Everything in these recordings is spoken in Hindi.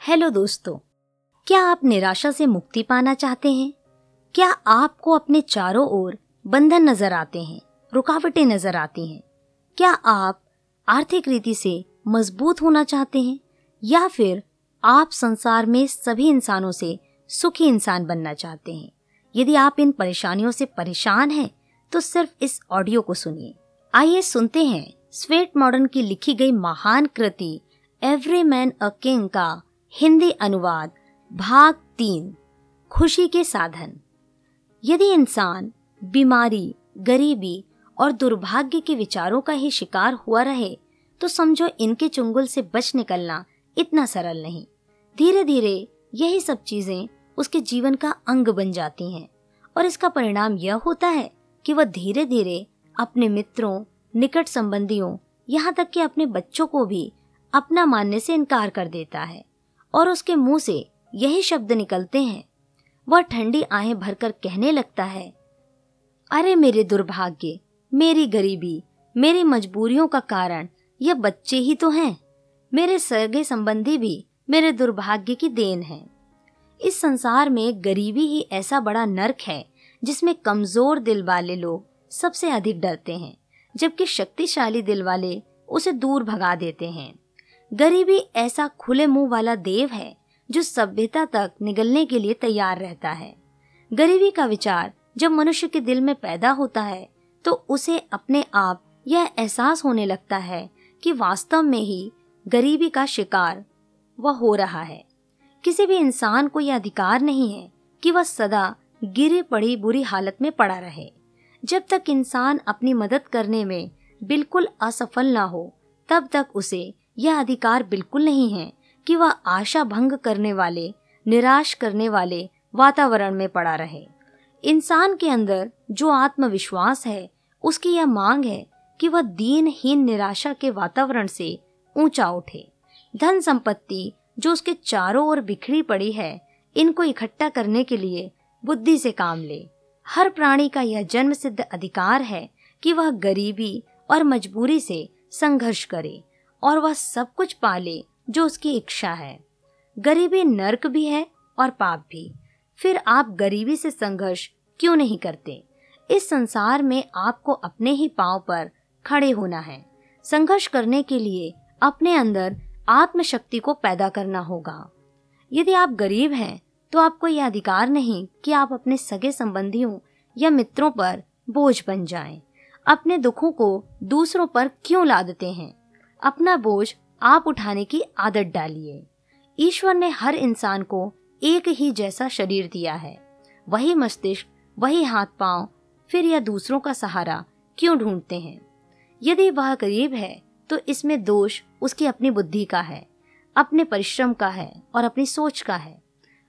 हेलो दोस्तों, क्या आप निराशा से मुक्ति पाना चाहते हैं? क्या आपको अपने चारों ओर बंधन नज़र आते हैं, रुकावटें नज़र आती हैं? क्या आप आर्थिक रीति से मज़बूत होना चाहते हैं? या फिर आप संसार में सभी इंसानों से सुखी इंसान बनना चाहते हैं? यदि आप इन परेशानियों से परेशान हैं तो सिर्फ़ इस ऑडियो को सुनिए। आइए सुनते हैं स्वेट मॉडर्न की लिखी गई महान कृति, एवरी मैन अ किंग का हिंदी अनुवाद, भाग तीन, खुशी के साधन। यदि इंसान बीमारी, गरीबी और दुर्भाग्य के विचारों का ही शिकार हुआ रहे तो समझो इनके चुंगल से बच निकलना इतना सरल नहीं। धीरे धीरे यही सब चीज़ें उसके जीवन का अंग बन जाती हैं और इसका परिणाम यह होता है कि वह धीरे धीरे अपने मित्रों, निकट संबंधियों, यहाँ तक कि अपने बच्चों को भी अपना मानने से इनकार कर देता है। और उसके मुँह से यही शब्द निकलते हैं। वह ठंडी आहें भरकर कहने लगता है, अरे मेरे दुर्भाग्य, मेरी गरीबी, मेरी मजबूरियों का कारण यह बच्चे ही तो हैं। मेरे सगे संबंधी भी मेरे दुर्भाग्य की देन है। इस संसार में गरीबी ही ऐसा बड़ा नरक है, जिसमें कमज़ोर दिल वाले लोग सबसे अधिक डरते हैं, जबकि शक्तिशाली दिल वाले उसे दूर भगा देते हैं। गरीबी ऐसा खुले मुँह वाला देव है, जो सभ्यता तक निगलने के लिए तैयार रहता है। गरीबी का विचार जब मनुष्य के दिल में पैदा होता है तो उसे अपने आप यह एहसास होने लगता है कि वास्तव में ही गरीबी का शिकार वह हो रहा है। किसी भी इंसान को यह अधिकार नहीं है कि वह सदा गिरी पड़ी बुरी हालत में पड़ा रहे। जब तक इंसान अपनी मदद करने में बिल्कुल असफल ना हो, तब तक उसे यह अधिकार बिल्कुल नहीं है कि वह आशा भंग करने वाले, निराश करने वाले वातावरण में पड़ा रहे। इंसान के अंदर जो आत्मविश्वास है, उसकी यह मांग है कि वह दीनहीन निराशा के वातावरण से ऊँचा उठे। धन संपत्ति जो उसके चारों ओर बिखरी पड़ी है, इनको इकट्ठा करने के लिए बुद्धि से काम ले। हर प्राणी का यह जन्म सिद्ध अधिकार है कि वह गरीबी और मजबूरी से संघर्ष करे। और वह सब कुछ पाले, जो उसकी इच्छा है। गरीबी नर्क भी है और पाप भी। फिर आप गरीबी से संघर्ष क्यों नहीं करते? इस संसार में आपको अपने ही पाँव पर खड़े होना है। संघर्ष करने के लिए अपने अंदर आत्मशक्ति को पैदा करना होगा। यदि आप गरीब हैं तो आपको यह अधिकार नहीं कि आप अपने सगे संबंधियों या मित्रों पर बोझ बन जाएँ। अपने दुखों को दूसरों पर क्यों लादते हैं? अपना बोझ आप उठाने की आदत डालिए। ईश्वर ने हर इंसान को एक ही जैसा शरीर दिया है। वही मस्तिष्क, वही हाथ पाँव, फिर या दूसरों का सहारा क्यों ढूंढते हैं? यदि वह गरीब है तो इसमें दोष उसकी अपनी बुद्धि का है, अपने परिश्रम का है और अपनी सोच का है।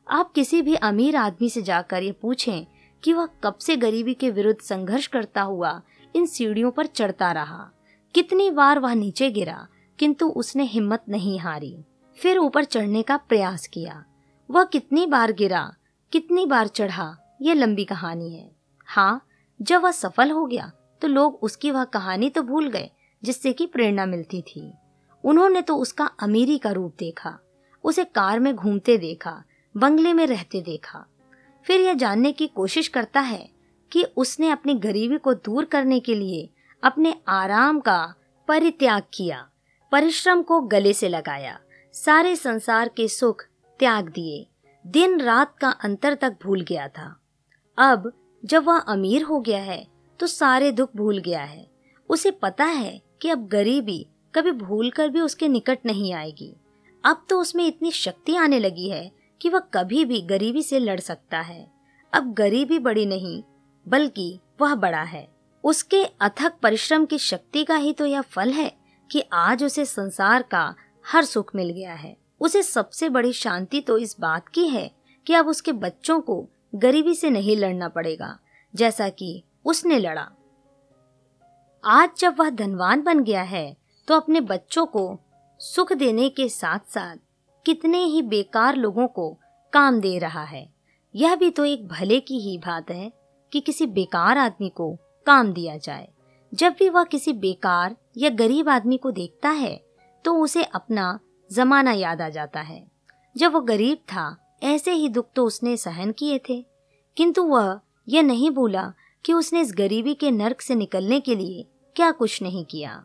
आप किसी भी अमीर आदमी से जाकर ये पूछें कि वह कब से गरीबी के विरुद्ध संघर्ष करता हुआ इन सीढ़ियों पर चढ़ता रहा। कितनी बार वह नीचे गिरा, किंतु उसने हिम्मत नहीं हारी। फिर ऊपर चढ़ने का प्रयास किया। वह कितनी बार गिरा, कितनी बार चढ़ा यह लंबी कहानी है। हाँ जब वह सफल हो गया तो लोग उसकी वह कहानी तो भूल गए, जिससे कि प्रेरणा मिलती थी। उन्होंने तो उसका अमीरी का रूप देखा, उसे कार में घूमते देखा, बंगले में रहते देखा। फिर यह जानने की कोशिश करता है कि उसने अपनी गरीबी को दूर करने के लिए अपने आराम का परित्याग किया, परिश्रम को गले से लगाया, सारे संसार के सुख त्याग दिए, दिन रात का अंतर तक भूल गया था। अब जब वह अमीर हो गया है तो सारे दुख भूल गया है। उसे पता है कि अब गरीबी कभी भूल कर भी उसके निकट नहीं आएगी। अब तो उसमें इतनी शक्ति आने लगी है कि वह कभी भी गरीबी से लड़ सकता है। अब गरीबी बड़ी नहीं, बल्कि वह बड़ा है। उसके अथक परिश्रम की शक्ति का ही तो यह फल है कि आज उसे संसार का हर सुख मिल गया है। उसे सबसे बड़ी शांति तो इस बात की है कि अब उसके बच्चों को गरीबी से नहीं लड़ना पड़ेगा, जैसा कि उसने लड़ा। आज जब वह धनवान बन गया है तो अपने बच्चों को सुख देने के साथ साथ कितने ही बेकार लोगों को काम दे रहा है। यह भी तो एक भले की ही बात है कि किसी बेकार आदमी को काम दिया जाए। जब भी वह किसी बेकार या गरीब आदमी को देखता है तो उसे अपना जमाना याद आ जाता है। जब वो गरीब था, ऐसे ही दुख तो उसने सहन किए थे। किंतु वह यह नहीं भूला कि उसने इस गरीबी के नर्क से निकलने के लिए क्या कुछ नहीं किया।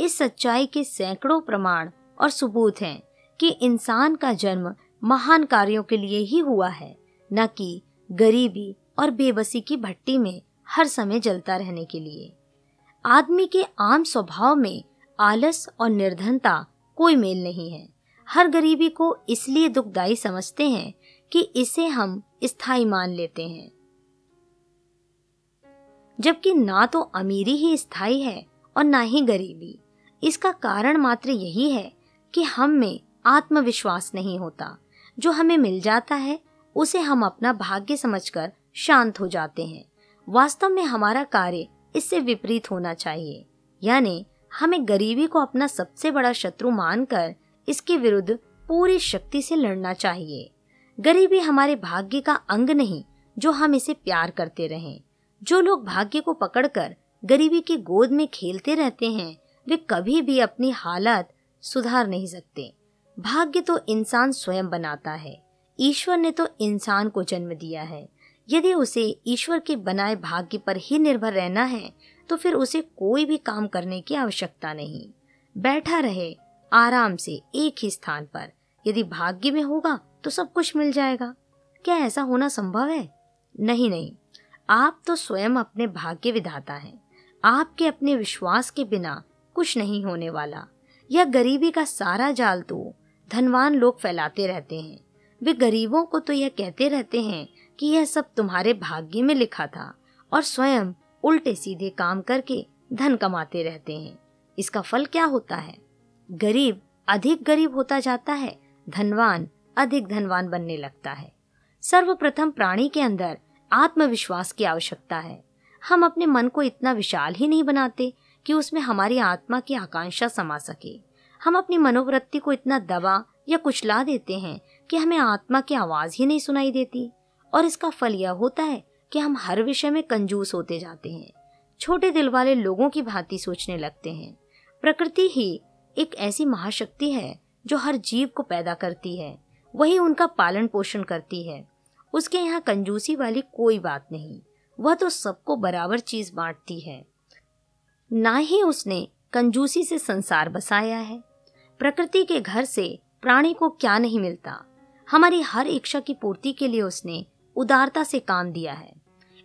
इस सच्चाई के सैकड़ों प्रमाण और सबूत हैं कि इंसान का जन्म महान कार्यों के लिए ही हुआ है, न कि गरीबी और बेबसी की भट्टी में। हर समय जलता रहने के लिए। आदमी के आम स्वभाव में आलस और निर्धनता कोई मेल नहीं है। हर गरीबी को इसलिए दुखदाई समझते हैं कि इसे हम स्थायी मान लेते हैं। जबकि ना तो अमीरी ही स्थायी है और ना ही गरीबी। इसका कारण मात्र यही है कि हम में आत्मविश्वास नहीं होता। जो हमें मिल जाता है, उसे हम अपना भाग्य समझकर शांत हो जाते हैं। वास्तव में हमारा कार्य इससे विपरीत होना चाहिए। यानी, हमें गरीबी को अपना सबसे बड़ा शत्रु मानकर इसके विरुद्ध पूरी शक्ति से लड़ना चाहिए। गरीबी हमारे भाग्य का अंग नहीं, जो हम इसे प्यार करते रहें। जो लोग भाग्य को पकड़कर गरीबी की गोद में खेलते रहते हैं, वे कभी भी अपनी हालत सुधार नहीं सकते। भाग्य तो इंसान स्वयं बनाता है। ईश्वर ने तो इंसान को जन्म दिया है। यदि उसे ईश्वर के बनाए भाग्य पर ही निर्भर रहना है तो फिर उसे कोई भी काम करने की आवश्यकता नहीं। बैठा रहे आराम से एक ही स्थान पर। यदि भाग्य में होगा तो सब कुछ मिल जाएगा। क्या ऐसा होना संभव है? नहीं नहीं। आप तो स्वयं अपने भाग्य विधाता हैं। आपके अपने विश्वास के बिना कुछ नहीं होने वाला। यह गरीबी का सारा जाल तो धनवान लोग फैलाते रहते हैं। वे गरीबों को तो यह कहते रहते हैं कि यह सब तुम्हारे भाग्य में लिखा था और स्वयं उल्टे सीधे काम करके धन कमाते रहते हैं। इसका फल क्या होता है? गरीब अधिक गरीब होता जाता है, धनवान अधिक धनवान बनने लगता है। सर्वप्रथम प्राणी के अंदर आत्मविश्वास की आवश्यकता है। हम अपने मन को इतना विशाल ही नहीं बनाते कि उसमें हमारी आत्मा की आकांक्षा समा सके। हम अपनी मनोवृत्ति को इतना दबा या कुचला देते हैं कि हमें आत्मा की आवाज़ ही नहीं सुनाई देती। और इसका फल यह होता है कि हम हर विषय में कंजूस होते जाते हैं। छोटे दिल वाले लोगों की भांति सोचने लगते हैं। प्रकृति ही एक ऐसी महाशक्ति है जो हर जीव को पैदा करती है। वही उनका पालन पोषण करती है। उसके यहाँ कंजूसी वाली कोई बात नहीं। वह तो सबको बराबर चीज़ बांटती है। ना ही उसने कंजूसी से संसार बसाया है। प्रकृति के घर से प्राणी को क्या नहीं मिलता। हमारी हर इच्छा की पूर्ति के लिए उसने उदारता से काम दिया है।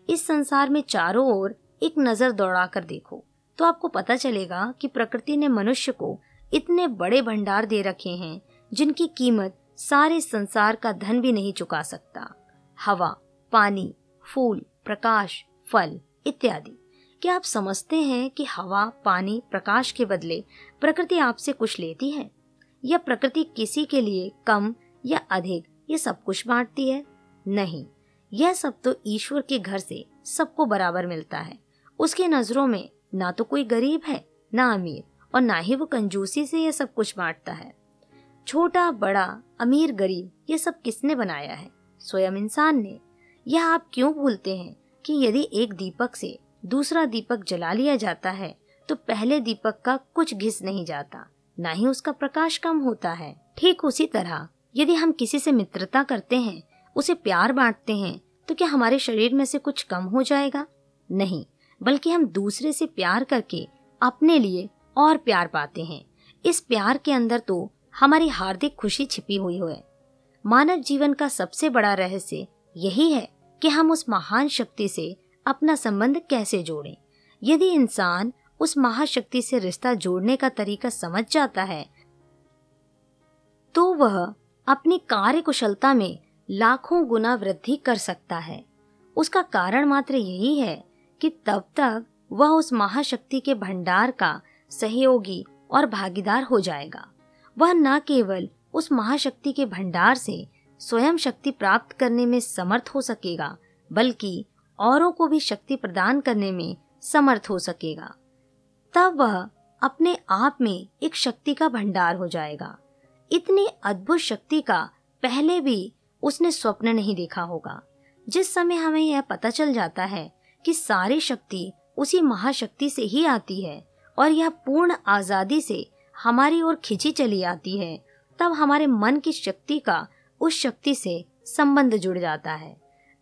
इस संसार में चारों ओर एक नज़र दौड़ा कर देखो तो आपको पता चलेगा कि प्रकृति ने मनुष्य को इतने बड़े भंडार दे रखे हैं, जिनकी कीमत सारे संसार का धन भी नहीं चुका सकता। हवा, पानी, फूल, प्रकाश, फल इत्यादि। क्या आप समझते हैं कि हवा, पानी, प्रकाश के बदले प्रकृति आपसे कुछ लेती है? या प्रकृति किसी के लिए कम या अधिक ये सब कुछ बांटती है? नहीं। यह सब तो ईश्वर के घर से सबको बराबर मिलता है। उसकी नज़रों में ना तो कोई गरीब है, ना अमीर, और ना ही वो कंजूसी से यह सब कुछ बांटता है। छोटा, बड़ा, अमीर, गरीब ये सब किसने बनाया है? स्वयं इंसान ने। यह आप क्यों भूलते हैं कि यदि एक दीपक से दूसरा दीपक जला लिया जाता है तो पहले दीपक का कुछ घिस नहीं जाता, ना ही उसका प्रकाश कम होता है। ठीक उसी तरह, यदि हम किसी से मित्रता करते हैं, उसे प्यार बांटते हैं तो क्या हमारे शरीर में से कुछ कम हो जाएगा? नहीं, बल्कि हम दूसरे से प्यार करके अपने लिए और प्यार पाते हैं। इस प्यार के अंदर तो हमारी हार्दिक खुशी छिपी हुई है। मानव जीवन का सबसे बड़ा रहस्य यही है कि हम उस महान शक्ति से अपना संबंध कैसे जोड़ें। यदि इंसान उस महाशक्ति से रिश्ता जोड़ने का तरीका समझ जाता है तो वह अपनी कार्य कुशलता में लाखों गुना वृद्धि कर सकता है। उसका कारण मात्र यही है कि तब तक वह उस महाशक्ति के भंडार का सहयोगी और भागीदार हो जाएगा। वह न केवल उस महाशक्ति के भंडार से स्वयं शक्ति प्राप्त करने में समर्थ हो सकेगा, बल्कि औरों को भी शक्ति प्रदान करने में समर्थ हो सकेगा। तब वह अपने आप में एक शक्ति का भंडार हो जाएगा। इतनी अद्भुत शक्ति का पहले भी उसने स्वप्न नहीं देखा होगा। जिस समय हमें यह पता चल जाता है कि सारी शक्ति उसी महाशक्ति से ही आती है और यह पूर्ण आज़ादी से हमारी ओर खिंची चली आती है, तब हमारे मन की शक्ति का उस शक्ति से संबंध जुड़ जाता है।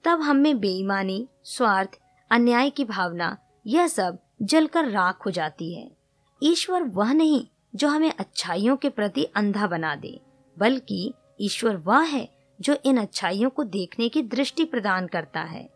तब हम में बेईमानी, स्वार्थ, अन्याय की भावना, यह सब जलकर राख हो जाती है। ईश्वर वह नहीं जो हमें अच्छाइयों के प्रति अंधा बना दे, बल्कि ईश्वर वह है जो इन अच्छाइयों को देखने की दृष्टि प्रदान करता है।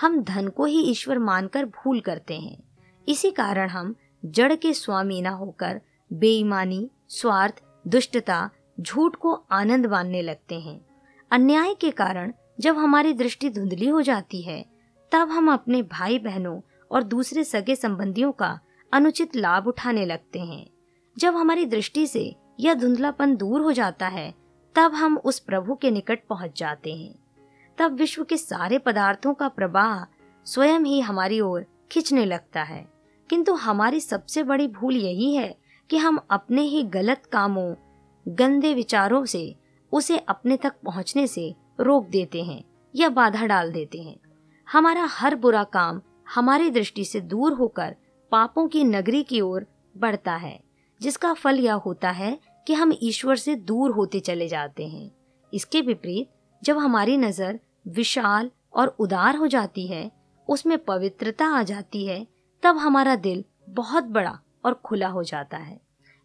हम धन को ही ईश्वर मानकर भूल करते हैं। इसी कारण हम जड़ के स्वामी न होकर बेईमानी, स्वार्थ, दुष्टता, झूठ को आनंद मानने लगते हैं। अन्याय के कारण जब हमारी दृष्टि धुंधली हो जाती है, तब हम अपने भाई बहनों और दूसरे सगे संबंधियों का अनुचित लाभ उठाने लगते हैं। जब हमारी दृष्टि से यह धुंधलापन दूर हो जाता है तब हम उस प्रभु के निकट पहुँच जाते हैं। तब विश्व के सारे पदार्थों का प्रवाह स्वयं ही हमारी ओर खिंचने लगता है। किंतु हमारी सबसे बड़ी भूल यही है कि हम अपने ही गलत कामों, गंदे विचारों से उसे अपने तक पहुँचने से रोक देते हैं या बाधा डाल देते हैं। हमारा हर बुरा काम हमारी दृष्टि से दूर होकर पापों की नगरी की ओर बढ़ता है, जिसका फल यह होता है कि हम ईश्वर से दूर होते चले जाते हैं। इसके विपरीत, जब हमारी नज़र विशाल और उदार हो जाती है, उसमें पवित्रता आ जाती है, तब हमारा दिल बहुत बड़ा और खुला हो जाता है।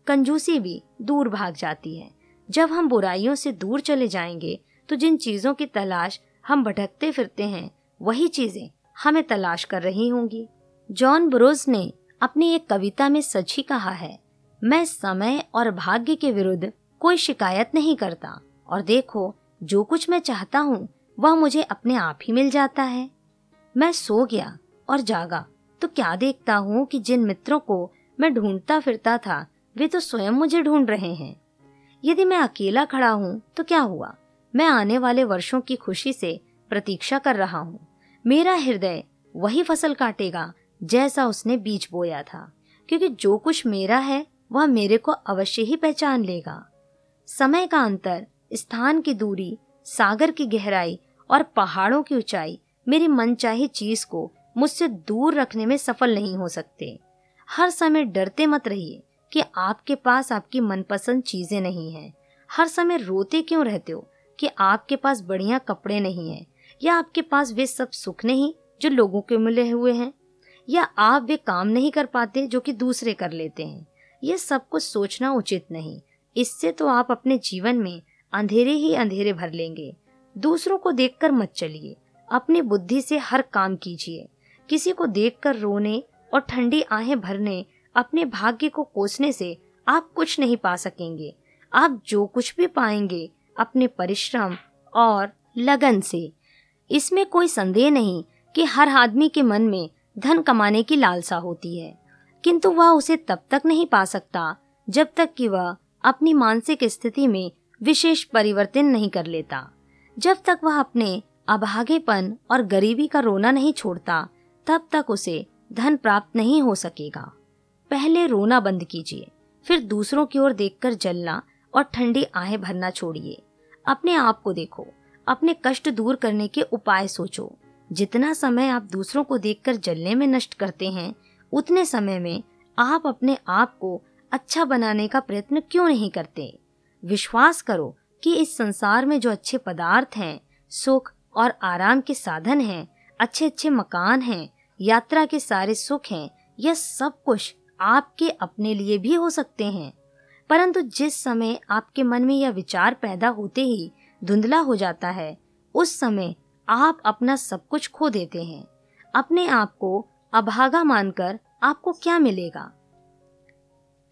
कंजूसी भी दूर भाग जाती है। जब हम बुराइयों से दूर चले जाएँगे तो जिन चीज़ों की तलाश हम भटकते फिरते हैं, वही चीज़ें हमें तलाश कर रही होंगी। जॉन ब्रोज ने अपनी एक कविता में सच ही कहा है मैं समय और भाग्य के विरुद्ध कोई शिकायत नहीं करता। और देखो, जो कुछ मैं चाहता हूँ, वह मुझे अपने आप ही मिल जाता है। मैं सो गया और जागा। तो क्या देखता हूँ कि जिन मित्रों को मैं ढूंढता फिरता था, वे तो स्वयं मुझे ढूंढ रहे हैं। यदि मैं अकेला खड़ा हूँ तो क्या हुआ? मैं आने वाले वर्षों की खुशी से प्रतीक्षा कर रहा हूँ। मेरा हृदय वही फ़सल काटेगा, जैसा उसने बीज बोया था। क्योंकि जो कुछ मेरा है वह मेरे को अवश्य ही पहचान लेगा। समय का अंतर, स्थान की दूरी, सागर की गहराई और पहाड़ों की ऊंचाई मेरी मनचाही चीज़ को मुझसे दूर रखने में सफल नहीं हो सकते। हर समय डरते मत रहिए कि आपके पास आपकी मनपसंद चीज़ें नहीं हैं। हर समय रोते क्यों रहते हो कि आपके पास बढ़िया कपड़े नहीं हैं? या आपके पास वे सब सुख नहीं जो लोगों के मिले हुए हैं? या आप वे काम नहीं कर पाते जो कि दूसरे कर लेते हैं? ये सब कुछ सोचना उचित नहीं। इससे तो आप अपने जीवन में अंधेरे ही अंधेरे भर लेंगे। दूसरों को देखकर मत चलिए। अपनी बुद्धि से हर काम कीजिए। किसी को देखकर रोने और ठंडी आहें भरने, अपने भाग्य को कोसने से आप कुछ नहीं पा सकेंगे। आप जो कुछ भी पाएँगे, अपने परिश्रम और लगन से। इसमें कोई संदेह नहीं कि हर आदमी के मन में धन कमाने की लालसा होती है। किंतु वह उसे तब तक नहीं पा सकता, जब तक कि वह अपनी मानसिक स्थिति में विशेष परिवर्तन नहीं कर लेता। जब तक वह अपने अभागेपन और गरीबी का रोना नहीं छोड़ता, तब तक उसे धन प्राप्त नहीं हो सकेगा। पहले रोना बंद कीजिए, फिर दूसरों की ओर देखकर जलना और ठंडी आहें भरना छोड़िए। अपने आप को देखो, अपने कष्ट दूर करने के उपाय सोचो। जितना समय आप दूसरों को देखकर जलने में नष्ट करते हैं उतने समय में आप अपने आप को अच्छा बनाने का प्रयत्न क्यों नहीं करते? विश्वास करो कि इस संसार में जो अच्छे पदार्थ हैं, सुख और आराम के साधन हैं अच्छे अच्छे मकान हैं, यात्रा के सारे सुख हैं, यह सब कुछ आपके अपने लिए भी हो सकते हैं। परंतु जिस समय आपके मन में यह विचार पैदा होते ही धुंधला हो जाता है, उस समय आप अपना सब कुछ खो देते हैं। अपने आप को अभागा मानकर आपको क्या मिलेगा?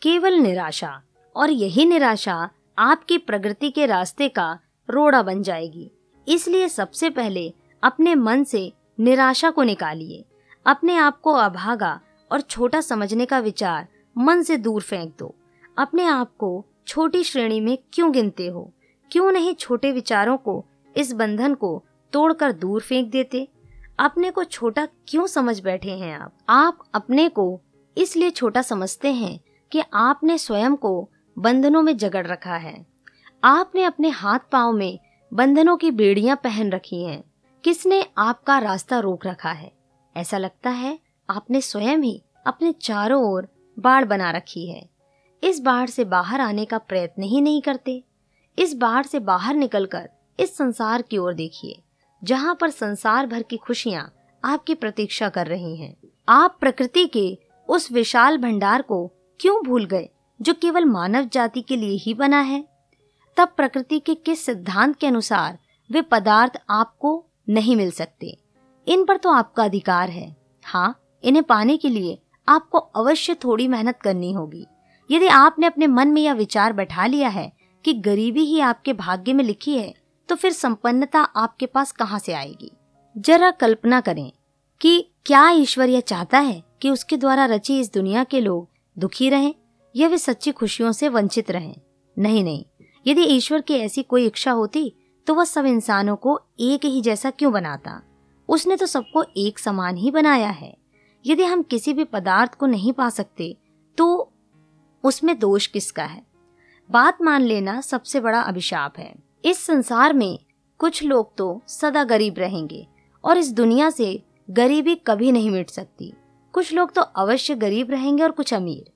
केवल निराशा, और यही निराशा आपकी प्रगति के रास्ते का रोड़ा बन जाएगी। इसलिए सबसे पहले अपने मन से निराशा को निकालिए। अपने आप को अभागा और छोटा समझने का विचार मन से दूर फेंक दो। अपने आप को छोटी श्रेणी में क्यों गिनते हो? क्यों नहीं छोटे विचारों को इस बंधन को तोड़कर दूर फेंक देते? अपने को छोटा क्यों समझ बैठे हैं आप? आप अपने को इसलिए छोटा समझते हैं कि आपने स्वयं को बंधनों में जगड़ रखा है। आपने अपने हाथ पाँव में बंधनों की बेड़ियाँ पहन रखी हैं। किसने आपका रास्ता रोक रखा है? ऐसा लगता है आपने स्वयं ही अपने चारों ओर बाढ़ बना रखी है। इस बाढ़ से बाहर आने का प्रयत्न ही नहीं करते। इस बाढ़ से बाहर निकलकर इस संसार की ओर देखिए। जहाँ पर संसार भर की खुशियाँ आपकी प्रतीक्षा कर रही हैं। आप प्रकृति के उस विशाल भंडार को क्यों भूल गए, जो केवल मानव जाति के लिए ही बना है? तब प्रकृति के किस सिद्धांत के अनुसार वे पदार्थ आपको नहीं मिल सकते? इन पर तो आपका अधिकार है। हाँ इन्हें पाने के लिए आपको अवश्य थोड़ी मेहनत करनी होगी। यदि आपने अपने मन में यह विचार बैठा लिया है कि गरीबी ही आपके भाग्य में लिखी है तो फिर संपन्नता आपके पास कहाँ से आएगी? जरा कल्पना करें कि क्या ईश्वर यह चाहता है कि उसके द्वारा रची इस दुनिया के लोग दुखी रहें या वे सच्ची खुशियों से वंचित रहें? नहीं नहीं। यदि ईश्वर की ऐसी कोई इच्छा होती तो वह सब इंसानों को एक ही जैसा क्यों बनाता? उसने तो सबको एक समान ही बनाया है। यदि हम किसी भी पदार्थ को नहीं पा सकते तो उसमें दोष किसका है? बात मान लेना सबसे बड़ा अभिशाप है। इस संसार में कुछ लोग तो सदा गरीब रहेंगे और इस दुनिया से गरीबी कभी नहीं मिट सकती। कुछ लोग तो अवश्य गरीब रहेंगे और कुछ अमीर।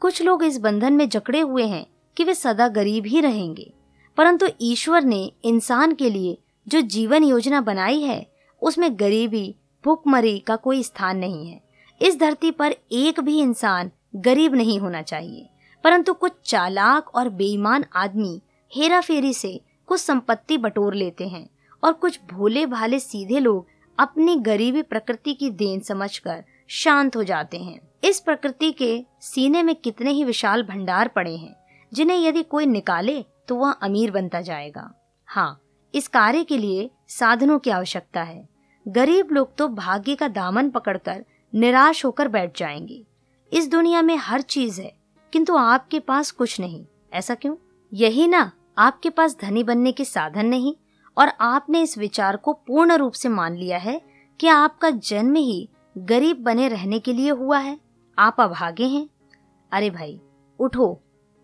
कुछ लोग इस बंधन में जकड़े हुए हैं कि वे सदा गरीब ही रहेंगे। परंतु ईश्वर ने इंसान के लिए जो जीवन योजना बनाई है, उसमें गरीबी, भूखमरी का कोई स्थान नहीं है। इस धरती पर एक भी इंसान गरीब नहीं होना चाहिए। परंतु कुछ चालाक और बेईमान आदमी हेरा फेरी से कुछ संपत्ति बटोर लेते हैं और कुछ भोले भाले सीधे लोग अपनी गरीबी प्रकृति की देन समझकर शांत हो जाते हैं। इस प्रकृति के सीने में कितने ही विशाल भंडार पड़े हैं, जिन्हें यदि कोई निकाले तो वह अमीर बनता जाएगा। हाँ इस कार्य के लिए साधनों की आवश्यकता है। गरीब लोग तो भाग्य का दामन पकड़कर निराश होकर बैठ जाएँगे। इस दुनिया में हर चीज़ है, किंतु आपके पास कुछ नहीं, ऐसा क्यों? यही ना आपके पास धनी बनने के साधन नहीं और आपने इस विचार को पूर्ण रूप से मान लिया है कि आपका जन्म ही गरीब बने रहने के लिए हुआ है। आप अभागे हैं। अरे भाई, उठो,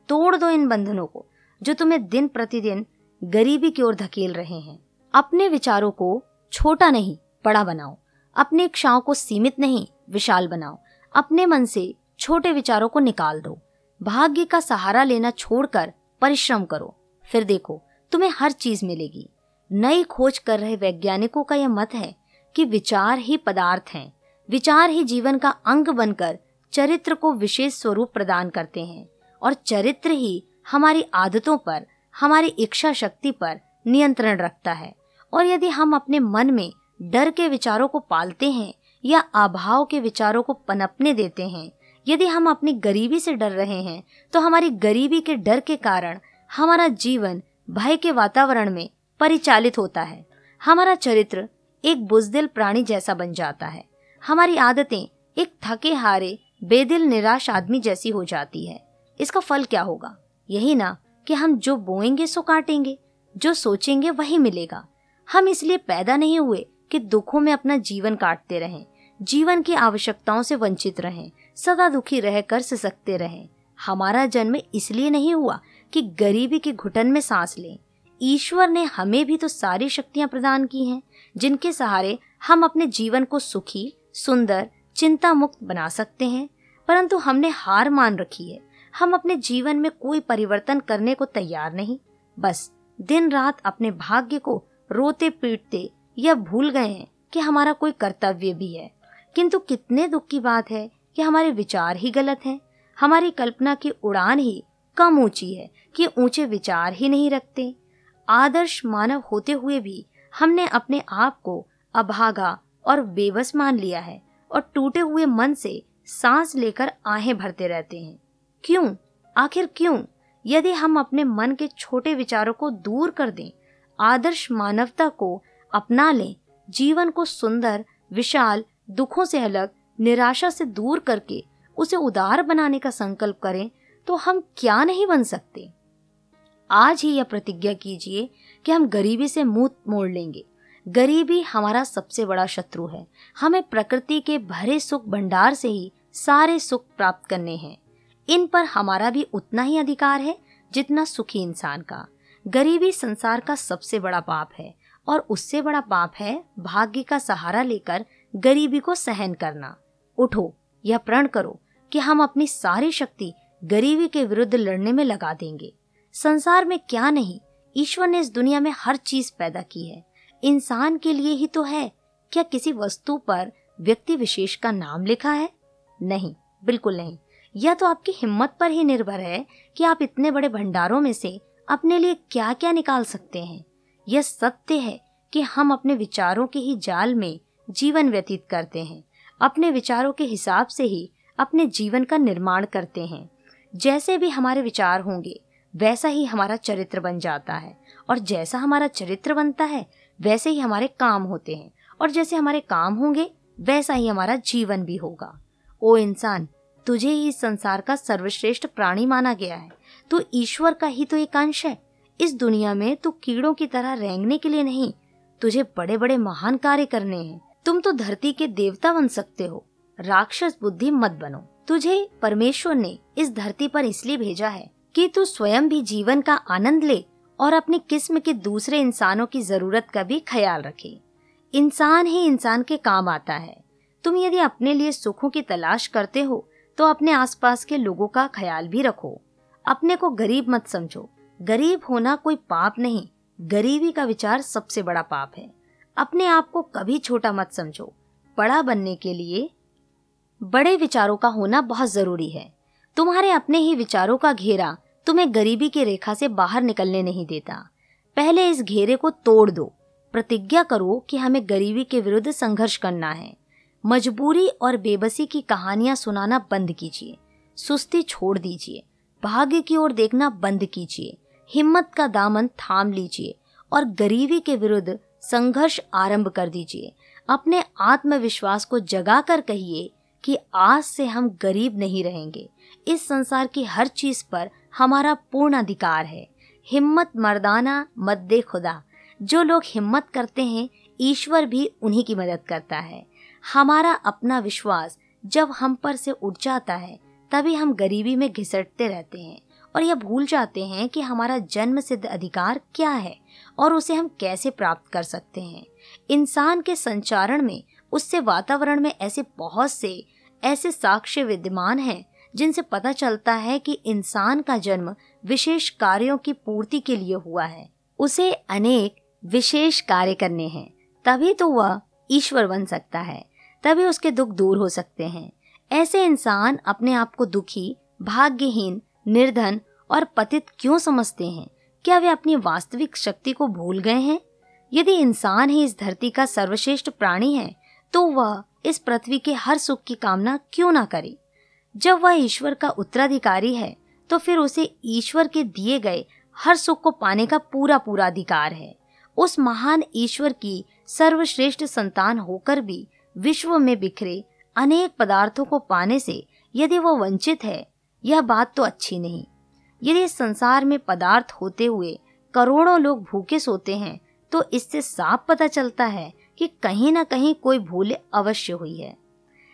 तोड़ दो इन बंधनों को, जो तुम्हें दिन प्रतिदिन गरीबी की ओर धकेल रहे हैं। अपने विचारों को छोटा नहीं, बड़ा बनाओ। अपने इच्छाओं को सीमित नहीं, विशाल बनाओ। अपने मन से छोटे विचारों को निकाल दो। भाग्य का सहारा लेना छोड़कर परिश्रम करो। फिर देखो, तुम्हें हर चीज़ मिलेगी। नई खोज कर रहे वैज्ञानिकों का यह मत है कि विचार ही पदार्थ हैं। विचार ही जीवन का अंग बनकर चरित्र को विशेष स्वरूप प्रदान करते हैं और चरित्र ही हमारी आदतों पर, हमारी इच्छा शक्ति पर नियंत्रण रखता है। और यदि हम अपने मन में डर के विचारों को पालते हैं या अभाव के विचारों को पनपने देते हैं, यदि हम अपनी गरीबी से डर रहे हैं तो हमारी गरीबी के डर के कारण हमारा जीवन भय के वातावरण में परिचालित होता है। हमारा चरित्र एक बुजदिल प्राणी जैसा बन जाता है। हमारी आदतें एक थके हारे बेदिल, निराश आदमी जैसी हो जाती है। इसका फल क्या होगा? यही ना कि हम जो बोएँगे, सो काटेंगे। जो सोचेंगे, वही मिलेगा। हम इसलिए पैदा नहीं हुए कि दुखों में अपना जीवन काटते रहें। जीवन की आवश्यकताओं से वंचित रहें। सदा दुखी रह कर सिसकते रहें। हमारा जन्म इसलिए नहीं हुआ कि गरीबी के घुटन में सांस लें। ईश्वर ने हमें भी तो सारी शक्तियाँ प्रदान की हैं, जिनके सहारे हम अपने जीवन को सुखी, सुंदर चिंता मुक्त बना सकते हैं। परंतु हमने हार मान रखी है। हम अपने जीवन में कोई परिवर्तन करने को तैयार नहीं। बस दिन रात अपने भाग्य को रोते पीटते या भूल गए हैं कि हमारा कोई कर्तव्य भी है। किंतु कितने दुख की बात है कि हमारे विचार ही गलत हैं। हमारी कल्पना की उड़ान ही कम ऊँची है कि ऊँचे विचार ही नहीं रखते। आदर्श मानव होते हुए भी हमने अपने आप को अभागा और बेबस मान लिया है और टूटे हुए मन से सांस लेकर आहें भरते रहते हैं। क्यों? आखिर क्यों? यदि हम अपने मन के छोटे विचारों को दूर कर दें, आदर्श मानवता को अपना लें, जीवन को सुंदर, विशाल, दुखों से अलग, निराशा से दूर करके उसे उदार बनाने का संकल्प करें तो हम क्या नहीं बन सकते? आज ही यह प्रतिज्ञा कीजिए कि हम गरीबी से मुँह मोड़ लेंगे। गरीबी हमारा सबसे बड़ा शत्रु है। हमें प्रकृति के भरे सुख भंडार से ही सारे सुख प्राप्त करने हैं। इन पर हमारा भी उतना ही अधिकार है जितना सुखी इंसान का। गरीबी संसार का सबसे बड़ा पाप है और उससे बड़ा पाप है भाग्य का सहारा लेकर गरीबी को सहन करना। उठो, यह प्रण करो कि हम अपनी सारी शक्ति गरीबी के विरुद्ध लड़ने में लगा देंगे। संसार में क्या नहीं, ईश्वर ने इस दुनिया में हर चीज़ पैदा की है। इंसान के लिए ही तो है। क्या किसी वस्तु पर व्यक्ति विशेष का नाम लिखा है? नहीं, बिल्कुल नहीं। यह तो आपकी हिम्मत पर ही निर्भर है कि आप इतने बड़े भंडारों में से अपने लिए क्या क्या निकाल सकते हैं। यह सत्य है कि हम अपने विचारों के ही जाल में जीवन व्यतीत करते हैं। अपने विचारों के हिसाब से ही अपने जीवन का निर्माण करते हैं। जैसे भी हमारे विचार होंगे, वैसा ही हमारा चरित्र बन जाता है। और जैसा हमारा चरित्र बनता है, वैसे ही हमारे काम होते हैं। और जैसे हमारे काम होंगे, वैसा ही हमारा जीवन भी होगा। ओ इंसान, तुझे ही इस संसार का सर्वश्रेष्ठ प्राणी माना गया है। तो ईश्वर का ही तो एक अंश है। इस दुनिया में तू कीड़ों की तरह रेंगने के लिए नहीं, तुझे बड़े बड़े महान कार्य करने हैं। तुम तो धरती के देवता बन सकते हो। राक्षस बुद्धि मत बनो। तुझे परमेश्वर ने इस धरती पर इसलिए भेजा है कि तू स्वयं भी जीवन का आनंद ले और अपनी किस्म के दूसरे इंसानों की ज़रूरत का भी ख्याल रखे। इंसान ही इंसान के काम आता है। तुम यदि अपने लिए सुखों की तलाश करते हो तो अपने आसपास के लोगों का ख्याल भी रखो। अपने को गरीब मत समझो। गरीब होना कोई पाप नहीं। गरीबी का विचार सबसे बड़ा पाप है। अपने आप को कभी छोटा मत समझो। बड़ा बनने के लिए बड़े विचारों का होना बहुत ज़रूरी है। तुम्हारे अपने ही विचारों का घेरा तुम्हें गरीबी की रेखा से बाहर निकलने नहीं देता। पहले इस घेरे को तोड़ दो। प्रतिज्ञा करो कि हमें गरीबी के विरुद्ध संघर्ष करना है। मजबूरी और बेबसी की कहानियाँ सुनाना बंद कीजिए। सुस्ती छोड़ दीजिए। भाग्य की ओर देखना बंद कीजिए। हिम्मत का दामन थाम लीजिए और गरीबी के विरुद्ध संघर्ष आरंभ कर दीजिए। अपने आत्मविश्वास को जगा कर कहिए कि आज से हम गरीब नहीं रहेंगे। इस संसार की हर चीज़ पर हमारा पूर्ण अधिकार है। हिम्मत मर्दाना मद्दे खुदा। जो लोग हिम्मत करते हैं, ईश्वर भी उन्हीं की मदद करता है। हमारा अपना विश्वास जब हम पर से उठ जाता है, तभी हम गरीबी में घिसटते रहते हैं और यह भूल जाते हैं कि हमारा जन्म सिद्ध अधिकार क्या है और उसे हम कैसे प्राप्त कर सकते हैं। इंसान के संचारण में उससे वातावरण में ऐसे बहुत से, ऐसे साक्ष्य विद्यमान हैं, जिनसे पता चलता है कि इंसान का जन्म विशेष कार्यों की पूर्ति के लिए हुआ है। उसे अनेक विशेष कार्य करने हैं। तभी तो वह ईश्वर बन सकता है, तभी उसके दुख दूर हो सकते हैं। ऐसे इंसान अपने आप को दुखी, भाग्यहीन, निर्धन और पतित क्यों समझते हैं? क्या वे अपनी वास्तविक शक्ति को भूल गए हैं? यदि इंसान ही इस धरती का सर्वश्रेष्ठ प्राणी है तो वह इस पृथ्वी के हर सुख की कामना क्यों ना करे? जब वह ईश्वर का उत्तराधिकारी है तो फिर उसे ईश्वर के दिए गए हर सुख को पाने का पूरा पूरा अधिकार है। उस महान ईश्वर की सर्वश्रेष्ठ संतान होकर भी विश्व में बिखरे अनेक पदार्थों को पाने से यदि वो वंचित है, यह बात तो अच्छी नहीं। यदि संसार में पदार्थ होते हुए करोड़ों लोग भूखे सोते हैं तो इससे साफ़ पता चलता है कि कहीं ना कहीं कोई भूल अवश्य हुई है।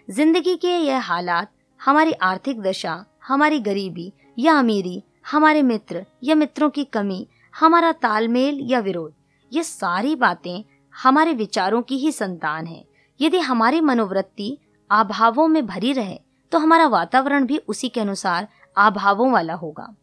ज़िंदगी के यह हालात हमारी आर्थिक दशा, हमारी गरीबी या अमीरी, हमारे मित्र या मित्रों की कमी, हमारा तालमेल या विरोध, ये सारी बातें हमारे विचारों की ही संतान है। यदि हमारी मनोवृत्ति अभावों में भरी रहे तो हमारा वातावरण भी उसी के अनुसार अभावों वाला होगा।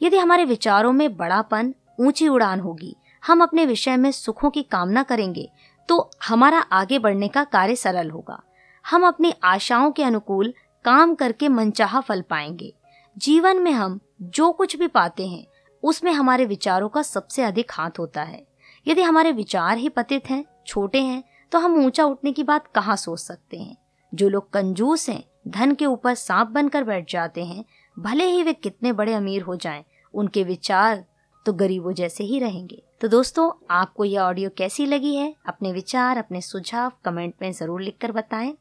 यदि हमारे विचारों में बड़ापन, ऊँची उड़ान होगी, हम अपने विषय में सुखों की कामना करेंगे तो हमारा आगे बढ़ने का कार्य सरल होगा। हम अपनी आशाओं के अनुकूल काम करके मनचाहा फल पाएँगे। जीवन में हम जो कुछ भी पाते हैं उसमें हमारे विचारों का सबसे अधिक हाथ होता है। यदि हमारे विचार ही पतित हैं छोटे हैं तो हम ऊँचा उठने की बात कहाँ सोच सकते हैं? जो लोग कंजूस हैं धन के ऊपर सांप बनकर बैठ जाते हैं भले ही वे कितने बड़े अमीर हो जाएँ, उनके विचार तो गरीबों जैसे ही रहेंगे। तो दोस्तों, आपको यह ऑडियो कैसी लगी है? अपने विचार, अपने सुझाव कमेंट में ज़रूर लिखकर बताएँ।